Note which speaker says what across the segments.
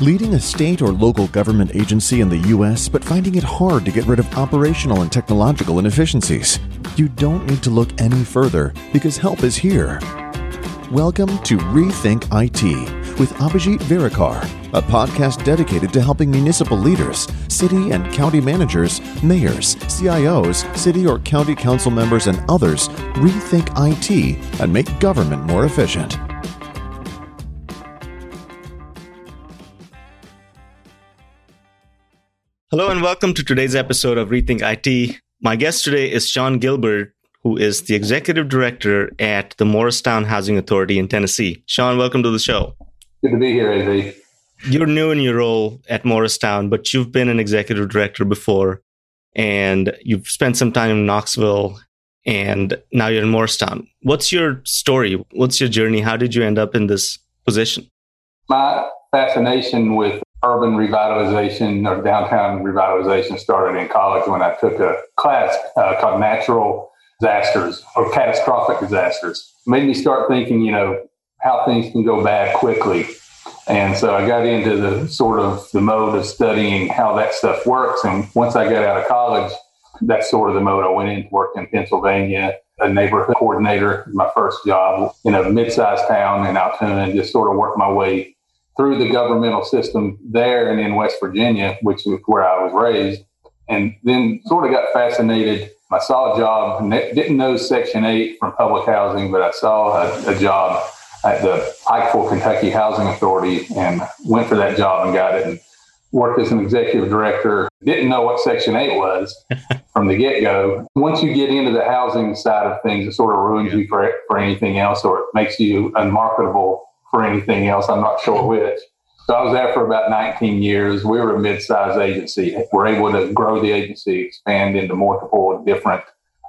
Speaker 1: Leading a state or local government agency in the U.S., but finding it hard to get rid of operational and technological inefficiencies? You don't need to look any further because help is here. Welcome to Rethink IT with Abhijit Verekar, a podcast dedicated to helping municipal leaders, city and county managers, mayors, CIOs, city or county council members, and others rethink IT and make government more efficient.
Speaker 2: Hello and welcome to today's episode of Rethink IT. My guest today is Sean Gilbert, who is the executive director at the Morristown Housing Authority in Tennessee. Sean, welcome to the show.
Speaker 3: Good to be here, AV.
Speaker 2: You're new in your role at Morristown, but you've been an executive director before, and you've spent some time in Knoxville, and now you're in Morristown. What's your story? What's your journey? How did you end up in this position?
Speaker 3: My fascination with urban revitalization or downtown revitalization started in college when I took a class uh, called Natural Disasters or Catastrophic Disasters. It made me start thinking, you know, how things can go bad quickly. And so I got into the sort of the mode of studying how that stuff works. And once I got out of college, that's sort of the mode I went into, worked in Pennsylvania, a neighborhood coordinator, my first job in a mid-sized town in Altoona, and just sort of worked my way through the governmental system there and in West Virginia, which is where I was raised, and then sort of got fascinated. I saw a job, didn't know Section 8 from public housing, but I saw a, a job at the Pikeville, Kentucky Housing Authority and went for that job and got it and worked as an executive director. Didn't know what Section 8 was from the get go. Once you get into the housing side of things, it sort of ruins you for, for anything else or it makes you unmarketable for anything else. I'm not sure which. So I was there for about 19 years. We were a mid-sized agency. We're able to grow the agency, expand into multiple different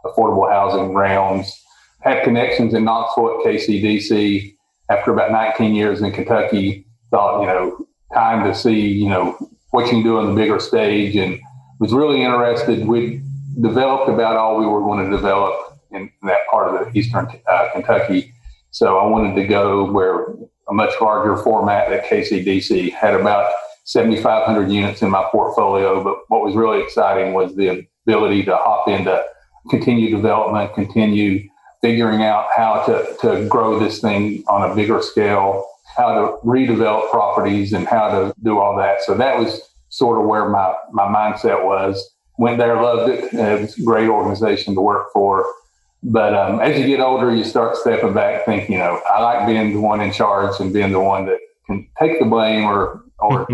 Speaker 3: affordable housing realms. Had connections in Knoxville at KCDC. After about 19 years in Kentucky, thought you know time to see you know what you can do on the bigger stage, and was really interested. We developed about all we were going to develop in that part of the eastern uh, Kentucky so I wanted to go where a much larger format at KCDC had about 7,500 units in my portfolio. But what was really exciting was the ability to hop into continue development, continue figuring out how to, to grow this thing on a bigger scale, how to redevelop properties and how to do all that. So that was sort of where my, my mindset was. Went there, loved it. It was a great organization to work for. But um, as you get older, you start stepping back, thinking, you know, I like being the one in charge and being the one that can take the blame or or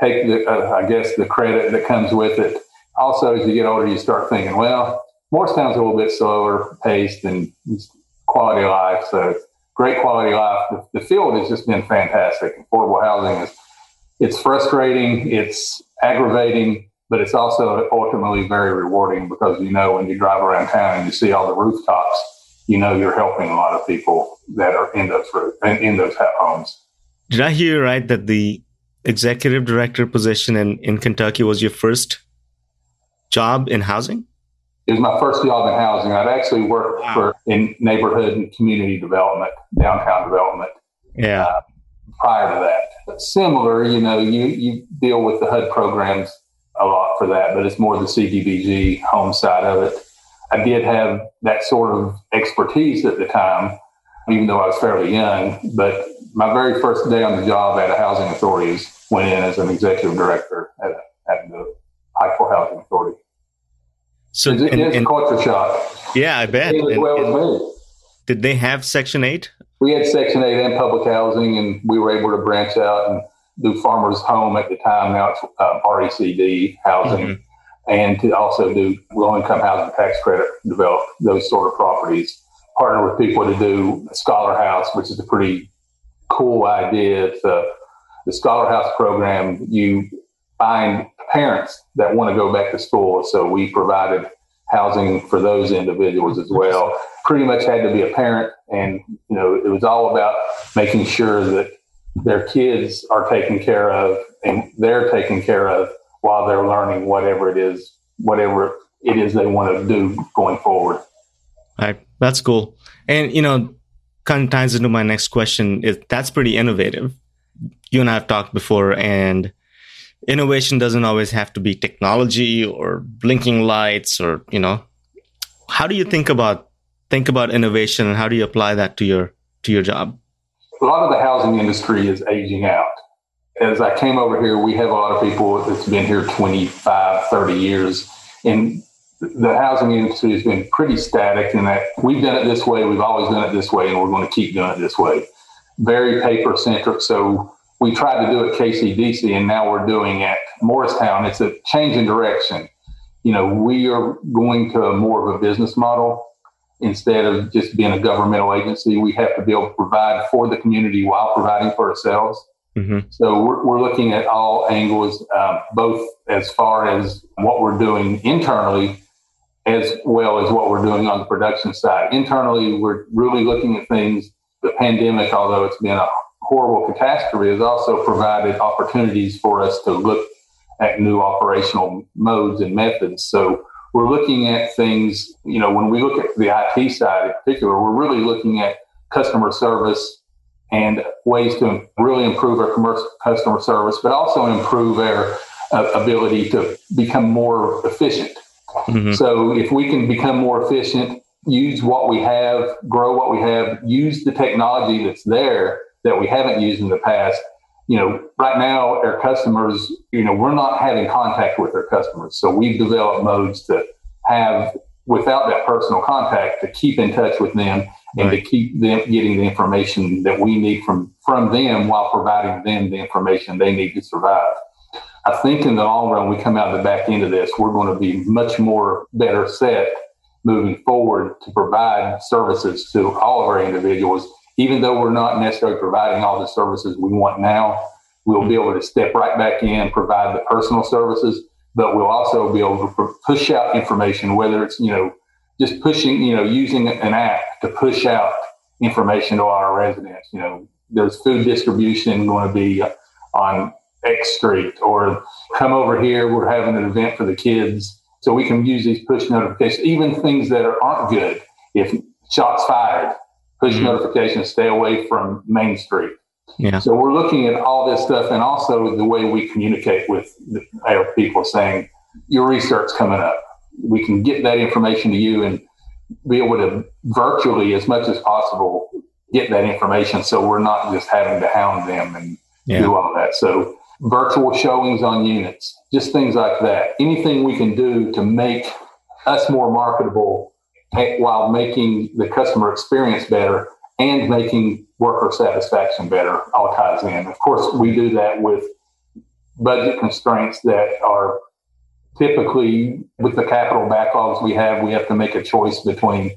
Speaker 3: take the, uh, I guess, the credit that comes with it. Also, as you get older, you start thinking, well, Morristown's a little bit slower paced and quality of life. So great quality of life. The, the field has just been fantastic. Affordable housing is it's frustrating, it's aggravating, but it's also ultimately very rewarding because you know when you drive around town and you see all the rooftops, you know you're helping a lot of people that are in those in those homes.
Speaker 2: Did I hear you right that the executive director position in, in Kentucky was your first job in housing?
Speaker 3: It was my first job in housing. I'd actually worked wow. for in neighborhood and community development, downtown development.
Speaker 2: Yeah. Uh,
Speaker 3: prior to that, but similar, you know, you you deal with the HUD programs a lot for that, but it's more the CDBG home side of it. I did have that sort of expertise at the time, even though I was fairly young. But my very first day on the job at a housing authority is went in as an executive director at, at the Pikeville Housing Authority. So it's, and, it's and, a culture shock.
Speaker 2: Yeah, I bet. And, well did they have Section 8?
Speaker 3: We had Section 8 and public housing, and we were able to branch out and do farmers home at the time. Now it's uh, RECD housing, mm-hmm. and to also do low income housing tax credit, develop those sort of properties. Partner with people to do Scholar House, which is a pretty cool idea. It's a, the Scholar House program. You find parents that want to go back to school, so we provided housing for those individuals as well. Pretty much had to be a parent, and you know it was all about making sure that their kids are taken care of and they're taken care of while they're learning whatever it is, whatever it is they want to do going forward.
Speaker 2: Right. That's cool. And, you know, kind of ties into my next question is that's pretty innovative. you and I have talked before, and innovation doesn't always have to be technology or blinking lights or you know. How do you think about think about innovation, and how do you apply that to your to your job?
Speaker 3: A lot of the housing industry is aging out. As I came over here, we have a lot of people that's been here 25, 30 years, and the housing industry has been pretty static in that we've done it this way, we've always done it this way, and we're going to keep doing it this way. Very paper centric. So we tried to do it KCDC, and now we're doing it Morristown. It's a change in direction. You know, we are going to more of a business model instead of just being a governmental agency. We have to be able to provide for the community while providing for ourselves. Mm-hmm. So we're, we're looking at all angles, um, both as far as what we're doing internally as well as what we're doing on the production side. Internally, we're really looking at things. The pandemic, although it's been a horrible catastrophe, has also provided opportunities for us to look at new operational modes and methods. So we're looking at things, you know, when we look at the IT side in particular, we're really looking at customer service and ways to really improve our commercial customer service, but also improve our uh, ability to become more efficient Mm-hmm. So if we can become more efficient, use what we have, grow what we have, use the technology that's there that we haven't used in the past. You know, right now our customers, you know, we're not having contact with our customers. So we've developed modes to have without that personal contact to keep in touch with them and right. to keep them getting the information that we need from from them while providing them the information they need to survive. I think in the long run, we come out the back end of this, we're going to be much more better set moving forward to provide services to all of our individuals. Even though we're not necessarily providing all the services we want now, we'll be able to step right back in, provide the personal services, but we'll also be able to push out information, whether it's, you know, just pushing, you know, using an app to push out information to our residents. You know, there's food distribution going to be on X Street or come over here. We're having an event for the kids. So we can use these push notifications, even things that are, aren't good. If shots fired, push mm-hmm. notifications, stay away from Main Street. Yeah. So we're looking at all this stuff and also the way we communicate with our people saying, your research coming up. We can get that information to you and be able to virtually, as much as possible, get that information so we're not just having to hound them and yeah. do all that. So virtual showings on units, just things like that. Anything we can do to make us more marketable while making the customer experience better and making worker satisfaction better all ties in. Of course, we do that with budget constraints that are typically with the capital backlogs we have, we have to make a choice between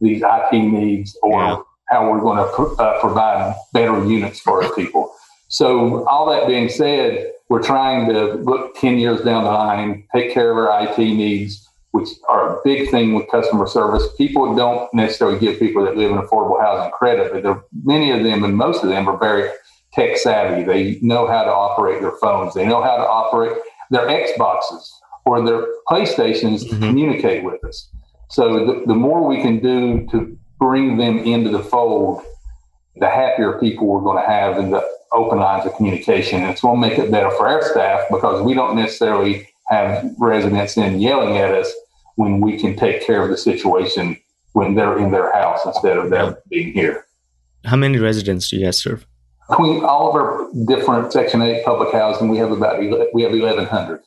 Speaker 3: these IT needs or yeah. how we're going to pr- uh, provide better units for our people. So, all that being said, we're trying to look 10 years down the line, take care of our IT needs, which are a big thing with customer service. People don't necessarily give people that live in affordable housing credit, but many of them and most of them are very tech savvy. They know how to operate their phones, they know how to operate their Xboxes or their PlayStations mm-hmm. to communicate with us. So, the, the more we can do to bring them into the fold, the happier people we're going to have in the open lines of communication. And it's going to make it better for our staff because we don't necessarily have residents in yelling at us when we can take care of the situation when they're in their house instead of them being here.
Speaker 2: How many residents do you guys serve?
Speaker 3: Between all of our different Section 8 public housing, we have about we have 1,100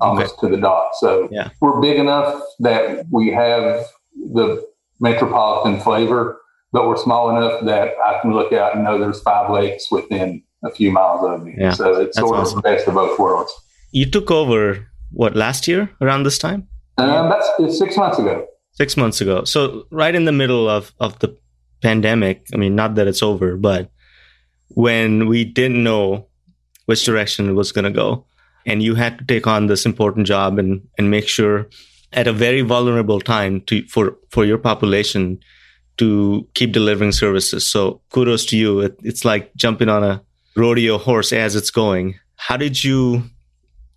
Speaker 3: almost okay. to the dot. So yeah. we're big enough that we have the metropolitan flavor but we're small enough that I can look out and know there's five lakes within a few miles of me. Yeah, so it's sort awesome. of the best of both worlds.
Speaker 2: You took over what last year around this time?
Speaker 3: Um, that's six months ago.
Speaker 2: Six months ago. So right in the middle of of the pandemic. I mean, not that it's over, but when we didn't know which direction it was going to go, and you had to take on this important job and and make sure at a very vulnerable time to for for your population to keep delivering services. So kudos to you. It, it's like jumping on a rodeo horse as it's going. How did you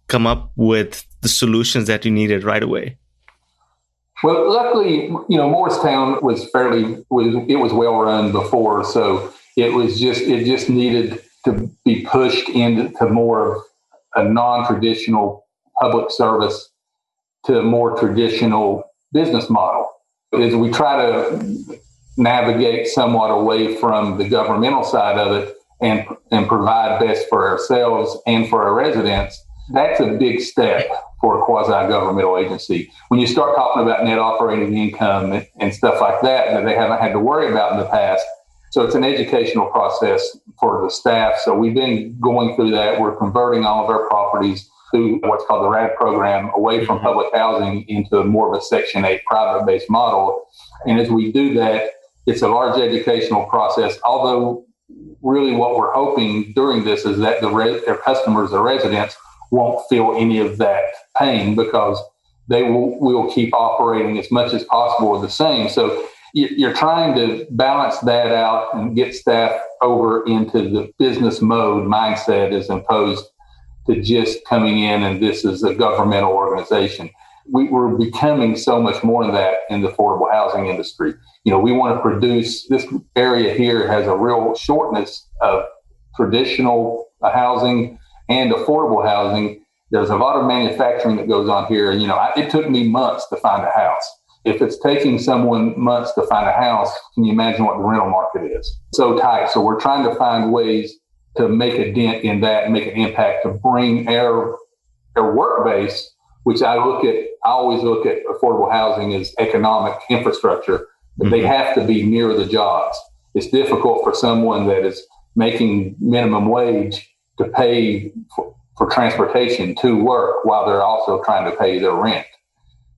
Speaker 2: come up with the solutions that you needed right away?
Speaker 3: Well, luckily, you know, Morristown was fairly was it was well run before, so it was just it just needed to be pushed into more of a non-traditional public service to a more traditional business model. As we try to navigate somewhat away from the governmental side of it and and provide best for ourselves and for our residents, that's a big step for a quasi-governmental agency. When you start talking about net operating income and, and stuff like that that they haven't had to worry about in the past, so it's an educational process for the staff. So we've been going through that. We're converting all of our properties through what's called the RAD program away from mm-hmm. public housing into more of a Section 8 private based model. And as we do that, it's a large educational process, although really what we're hoping during this is that the re- their customers, the residents, won't feel any of that pain because they will, will keep operating as much as possible the same. So you're trying to balance that out and get staff over into the business mode mindset as opposed to just coming in and this is a governmental organization. We, are becoming so much more than that in the affordable housing industry. You know, we want to produce this area here has a real shortness of traditional housing and affordable housing. There's a lot of manufacturing that goes on here. And you know, it took me months to find a house. If it's taking someone months to find a house, can you imagine what the rental market is? So tight. So we're trying to find ways to make a dent in that and make an impact to bring our, our work base, which I look at, I always look at affordable housing as economic infrastructure, mm-hmm. they have to be near the jobs. It's difficult for someone that is making minimum wage to pay for, for transportation to work while they're also trying to pay their rent.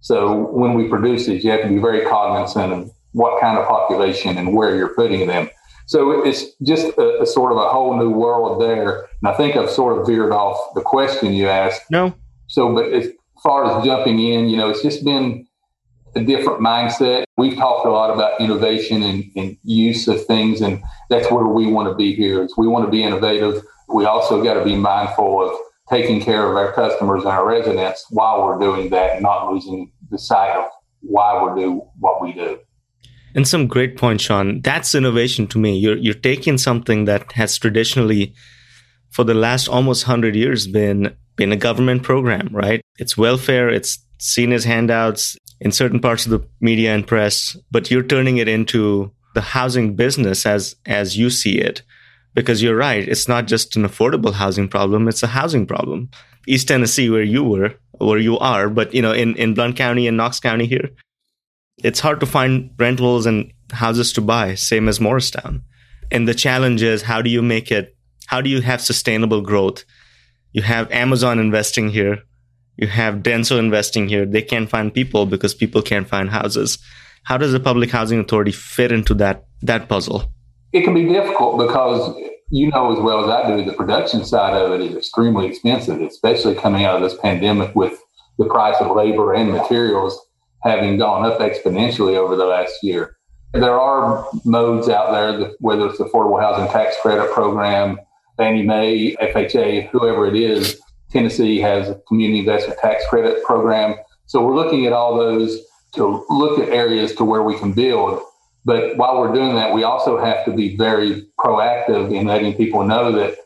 Speaker 3: So when we produce these, you have to be very cognizant of what kind of population and where you're putting them. So it's just a, a, sort of a whole new world there. And I think I've sort of veered off the question you asked.
Speaker 2: No.
Speaker 3: So, but as far as jumping in, you know, it's just been a different mindset. We've talked a lot about innovation and, and use of things, and that's where we want to be here. Is we want to be innovative. We also got to be mindful of taking care of our customers and our residents while we're doing that, not losing the sight of why we do what we do.
Speaker 2: And some great points, Sean. That's innovation to me. You're you're taking something that has traditionally, for the last almost hundred years, been been a government program, right? It's welfare. It's seen as handouts in certain parts of the media and press, but you're turning it into the housing business as as you see it. Because you're right, it's not just an affordable housing problem; it's a housing problem. East Tennessee, where you were, where you are, but you know, in in Blount County and Knox County here, it's hard to find rentals and houses to buy, same as Morristown. And the challenge is how do you make it, how do you have sustainable growth? You have Amazon investing here, you have Denso investing here. They can't find people because people can't find houses. How does the public housing authority fit into that that puzzle?
Speaker 3: It can be difficult because you know as well as I do, the production side of it is extremely expensive, especially coming out of this pandemic with the price of labor and materials having gone up exponentially over the last year. There are modes out there, whether it's the Affordable Housing Tax Credit Program, Fannie Mae, FHA, whoever it is. Tennessee has a Community Investment Tax Credit Program. So we're looking at all those to look at areas to where we can build. But while we're doing that, we also have to be very proactive in letting people know that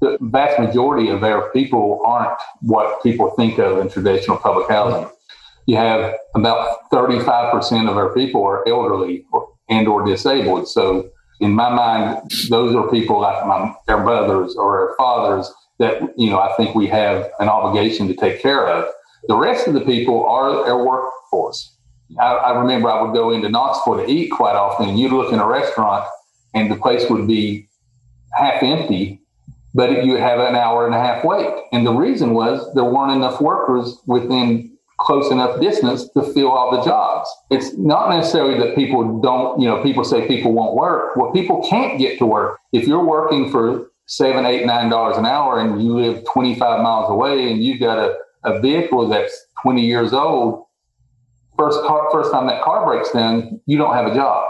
Speaker 3: the vast majority of our people aren't what people think of in traditional public housing you have about 35% of our people are elderly and or disabled. So in my mind, those are people like my, our brothers or our fathers that, you know, I think we have an obligation to take care of. The rest of the people are our workforce. I, I remember I would go into Knoxville to eat quite often and you'd look in a restaurant and the place would be half empty but you would have an hour and a half wait. And the reason was there weren't enough workers within close enough distance to fill all the jobs. It's not necessarily that people don't, you know, people say people won't work. Well, people can't get to work. If you're working for seven, eight, nine dollars an hour and you live 25 miles away and you've got a, a vehicle that's 20 years old, first car, first time that car breaks down, you don't have a job.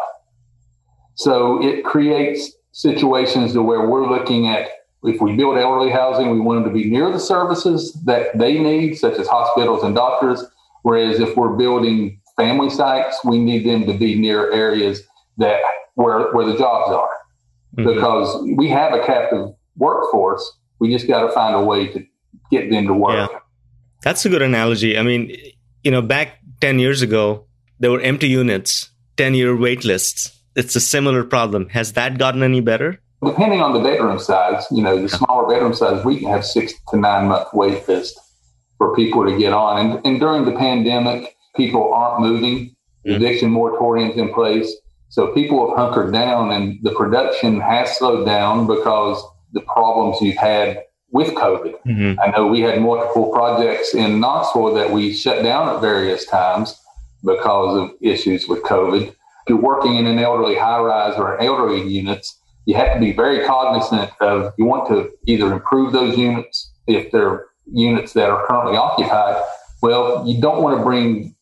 Speaker 3: So it creates situations to where we're looking at if we build elderly housing, we want them to be near the services that they need, such as hospitals and doctors. Whereas if we're building family sites, we need them to be near areas that where where the jobs are, mm-hmm. because we have a captive workforce. We just got to find a way to get them to work.
Speaker 2: Yeah. That's a good analogy. I mean, you know, back 10 years ago, there were empty units, 10 year wait lists. It's a similar problem. Has that gotten any better?
Speaker 3: Depending on the bedroom size, you know, the smaller bedroom size, we can have six to nine month wait list for people to get on. And, and during the pandemic, people aren't moving, mm-hmm. eviction moratoriums in place. So people have hunkered down and the production has slowed down because the problems you've had with COVID. Mm-hmm. I know we had multiple projects in Knoxville that we shut down at various times because of issues with COVID. If you're working in an elderly high rise or an elderly units, you have to be very cognizant of you want to either improve those units if they're units that are currently occupied. Well, you don't want to bring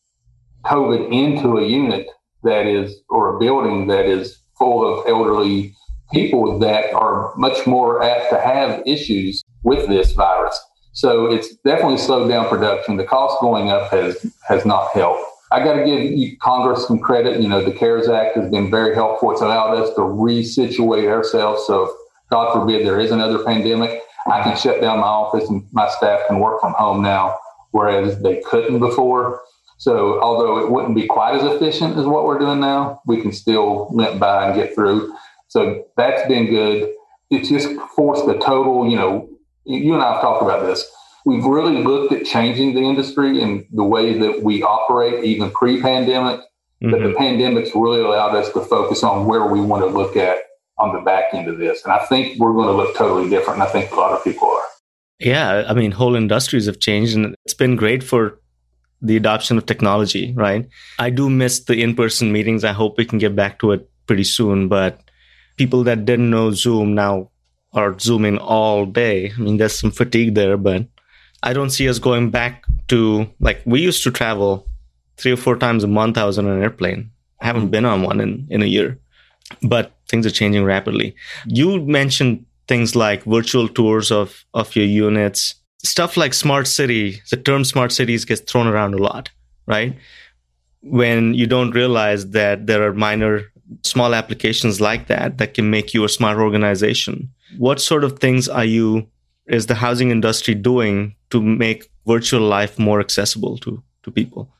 Speaker 3: COVID into a unit that is or a building that is full of elderly people that are much more apt to have issues with this virus. So it's definitely slowed down production. The cost going up has has not helped. I got to give Congress some credit. You know, the CARES Act has been very helpful. It's allowed us to resituate ourselves. So, if, God forbid, there is another pandemic, I can shut down my office and my staff can work from home now, whereas they couldn't before. So, although it wouldn't be quite as efficient as what we're doing now, we can still limp by and get through. So, that's been good. It's just forced the total, you know, you and I have talked about this. We've really looked at changing the industry and the way that we operate, even pre pandemic. Mm-hmm. But the mm-hmm. pandemic's really allowed us to focus on where we want to look at on the back end of this. And I think we're going to look totally different. And I think a lot of people are.
Speaker 2: Yeah. I mean, whole industries have changed and it's been great for the adoption of technology, right? I do miss the in person meetings. I hope we can get back to it pretty soon. But people that didn't know Zoom now are zooming all day. I mean, there's some fatigue there, but I don't see us going back to like we used to travel three or four times a month. I was on an airplane. I haven't been on one in, in a year, but things are changing rapidly. You mentioned things like virtual tours of, of your units, stuff like smart city. The term smart cities gets thrown around a lot, right? When you don't realize that there are minor small applications like that that can make you a smart organization. What sort of things are you is the housing industry doing to make virtual life more accessible to, to people?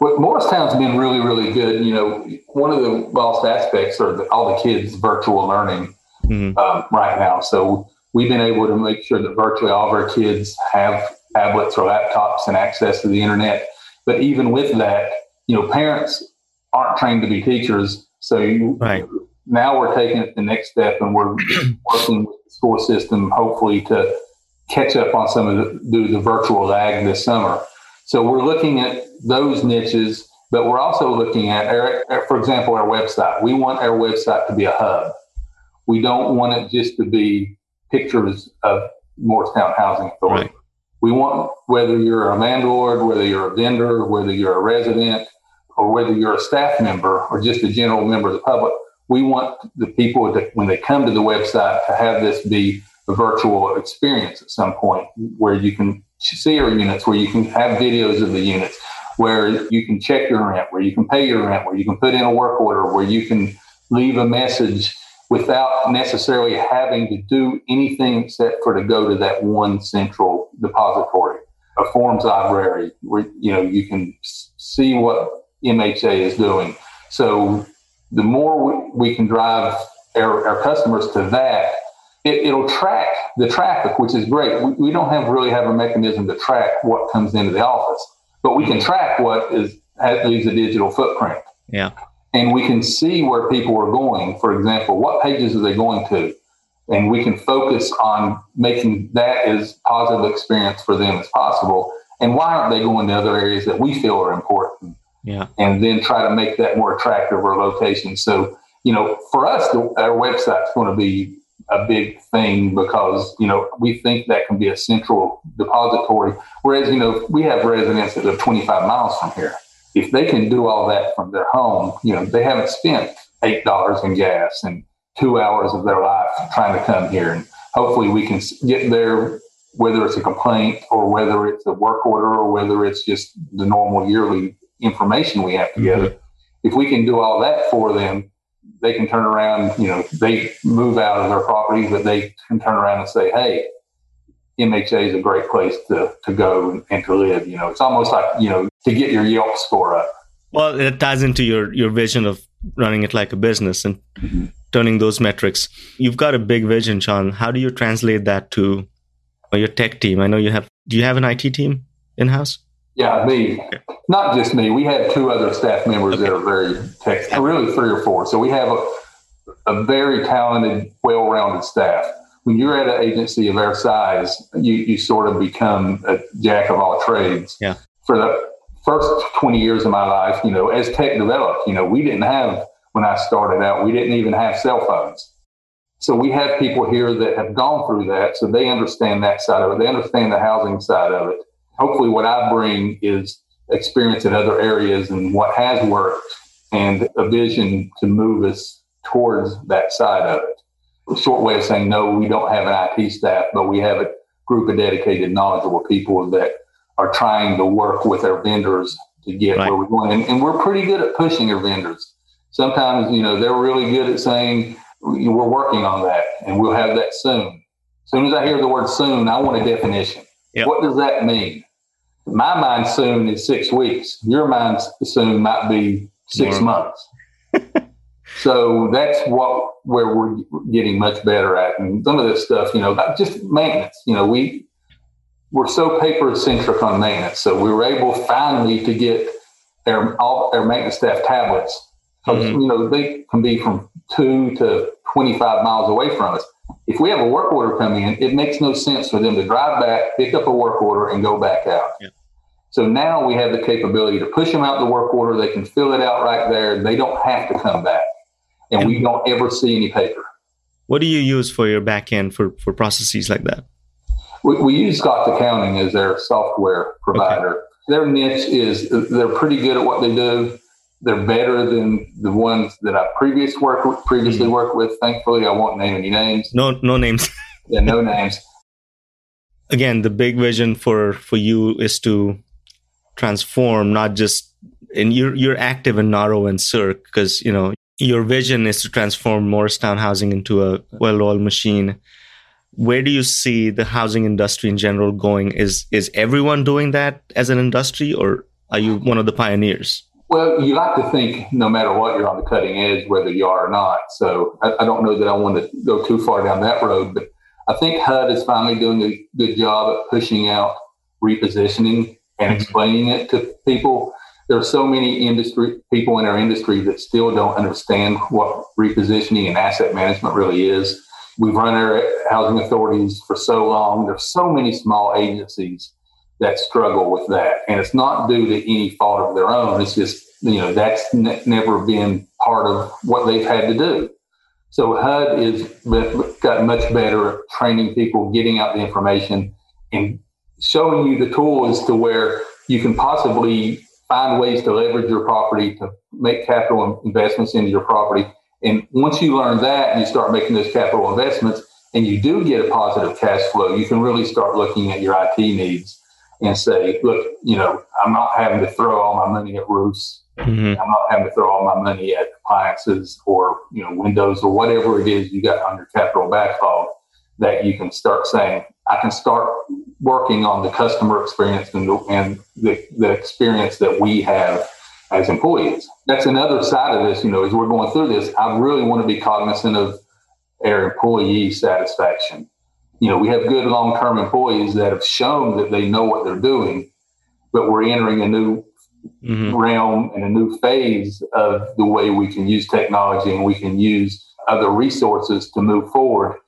Speaker 3: Well, Morristown's been really, really good. You know, one of the lost aspects are the, all the kids virtual learning mm-hmm. um, right now. So we've been able to make sure that virtually all of our kids have tablets or laptops and access to the internet. But even with that, you know, parents aren't trained to be teachers. So you, right. now we're taking it the next step and we're working with the school system, hopefully to catch up on some of the, do the virtual lag this summer. So we're looking at those niches, but we're also looking at, our, for example, our website. We want our website to be a hub. We don't want it just to be pictures of Morristown Housing Authority. Right. We want whether you're a landlord, whether you're a vendor, whether you're a resident, or whether you're a staff member or just a general member of the public, we want the people to, when they come to the website to have this be a virtual experience at some point where you can see our units, where you can have videos of the units, where you can check your rent, where you can pay your rent, where you can put in a work order, where you can leave a message without necessarily having to do anything except for to go to that one central depository, a forms library where you know you can see what MHA is doing. So the more we can drive our, our customers to that, it, will track the traffic, which is great. We, we, don't have really have a mechanism to track what comes into the office, but we can track what is has, leaves a digital footprint.
Speaker 2: Yeah,
Speaker 3: and we can see where people are going. For example, what pages are they going to, and we can focus on making that as positive experience for them as possible. And why aren't they going to other areas that we feel are important?
Speaker 2: Yeah,
Speaker 3: and then try to make that more attractive or location. So you know, for us, the, our website's going to be a big thing because you know we think that can be a central depository. Whereas you know we have residents that live 25 miles from here. If they can do all that from their home, you know they haven't spent eight dollars in gas and two hours of their life trying to come here. And hopefully we can get there, whether it's a complaint or whether it's a work order or whether it's just the normal yearly information we have together. Mm-hmm. If we can do all that for them, they can turn around, you know, they move out of their property, but they can turn around and say, hey, MHA is a great place to, to go and to live. You know, it's almost like, you know, to get your Yelp score up.
Speaker 2: Well, it ties into your, your vision of running it like a business and mm-hmm. turning those metrics. You've got a big vision, Sean. How do you translate that to your tech team? I know you have, do you have an IT team in house?
Speaker 3: Yeah, me. Okay. Not just me. We have two other staff members okay. that are very tech, really three or four. So we have a, a very talented, well rounded staff. When you're at an agency of our size, you, you sort of become a jack of all trades.
Speaker 2: Yeah.
Speaker 3: For the first 20 years of my life, you know, as tech developed, you know, we didn't have, when I started out, we didn't even have cell phones. So we have people here that have gone through that. So they understand that side of it. They understand the housing side of it hopefully what I bring is experience in other areas and what has worked and a vision to move us towards that side of it. A short way of saying no, we don't have an IT staff, but we have a group of dedicated, knowledgeable people that are trying to work with our vendors to get right. where we're going. And, and, we're pretty good at pushing our vendors. Sometimes, you know, they're really good at saying, we're working on that and we'll have that soon. As soon as I hear the word soon, I want a definition. Yep. What does that mean? My mind soon is six weeks. Your mind soon might be six months. So that's what where we're getting much better at. And some of this stuff, you know, just maintenance. You know, we we're so paper centric on maintenance, so we were able finally to get our all our maintenance staff tablets. Mm-hmm. You know, they can be from two to twenty five miles away from us. If we have a work order come in, it makes no sense for them to drive back, pick up a work order, and go back out. Yeah. So now we have the capability to push them out the work order. They can fill it out right there. They don't have to come back. And, and we don't ever see any paper.
Speaker 2: What do you use for your backend for, for processes like that?
Speaker 3: We, we use Scott Accounting as their software provider. Okay. Their niche is they're pretty good at what they do they're better than the ones that I previous work with, previously mm-hmm. worked with. Thankfully, I won't name any names.
Speaker 2: No, no names.
Speaker 3: yeah, no names.
Speaker 2: Again, the big vision for for you is to transform, not just and you're you're active in NAHRO and SERC because you know your vision is to transform Morristown housing into a well-oiled machine. Where do you see the housing industry in general going? Is is everyone doing that as an industry, or are you one of the pioneers?
Speaker 3: Well, you like to think no matter what, you're on the cutting edge, whether you are or not. So I, I, don't know that I want to go too far down that road, but I think HUD is finally doing a good job at pushing out repositioning and mm-hmm. explaining it to people. There are so many industry people in our industry that still don't understand what repositioning and asset management really is. We've run our housing authorities for so long. There's so many small agencies that struggle with that. And it's not due to any fault of their own. It's just, you know, that's n- never been part of what they've had to do. So HUD is got much better at training people, getting out the information, and showing you the tools to where you can possibly find ways to leverage your property to make capital investments into your property. And once you learn that and you start making those capital investments and you do get a positive cash flow, you can really start looking at your IT needs and say, look, you know, I'm not having to throw all my money at roofs. Mm-hmm. I'm not having to throw all my money at appliances or, you know, windows or whatever it is you got on your capital backlog that you can start saying, I can start working on the customer experience and the, and the, the experience that we have as employees. That's another side of this, you know, as we're going through this, I really want to be cognizant of our employee satisfaction you know, we have good long term employees that have shown that they know what they're doing, but we're entering a new mm-hmm. realm and a new phase of the way we can use technology and we can use other resources to move forward.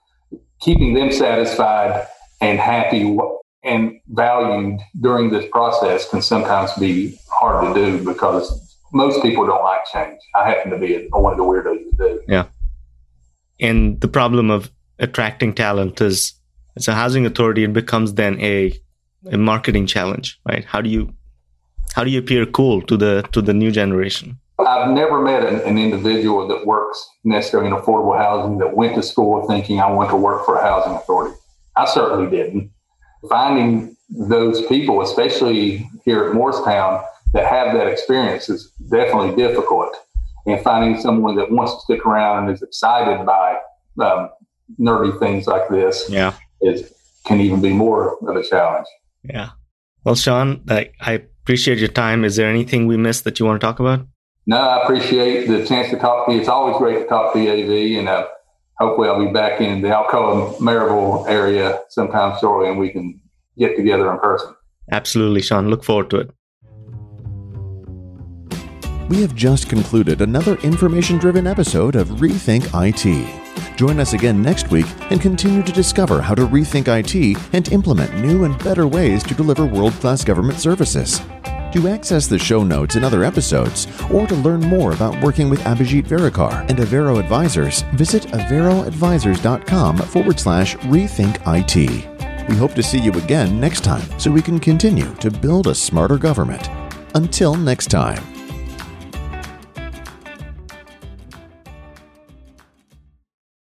Speaker 3: Keeping them satisfied and happy and valued during this process can sometimes be hard to do because most people don't like change. I happen to be one of the weirdos that do.
Speaker 2: Yeah. And the problem of attracting talent is it's a housing authority, it becomes then a a marketing challenge, right? How do you how do you appear cool to the to the new generation?
Speaker 3: I've never met an, an, individual that works necessarily in affordable housing that went to school thinking I want to work for a housing authority. I certainly didn't. Finding those people, especially here at Morristown, that have that experience is definitely difficult. and finding someone that wants to stick around and is excited by um, nerdy things like this
Speaker 2: yeah.
Speaker 3: is can even be more of a challenge.
Speaker 2: Yeah. Well, Sean, I, I appreciate your time. Is there anything we missed that you want to talk about?
Speaker 3: No, I appreciate the chance to talk to you. It's always great to talk to you, AV, and uh, hopefully I'll be back in the Alcoa Maryville area sometime shortly and we can get together in person.
Speaker 2: Absolutely, Sean. Look forward to it.
Speaker 1: We have just concluded another information driven episode of Rethink IT. Join us again next week and continue to discover how to rethink IT and implement new and better ways to deliver world class government services. To access the show notes and other episodes, or to learn more about working with Abhijit Verekar and Avero Advisors, visit averoadvisors.com forward slash rethink IT. We hope to see you again next time so we can continue to build a smarter government. Until next time.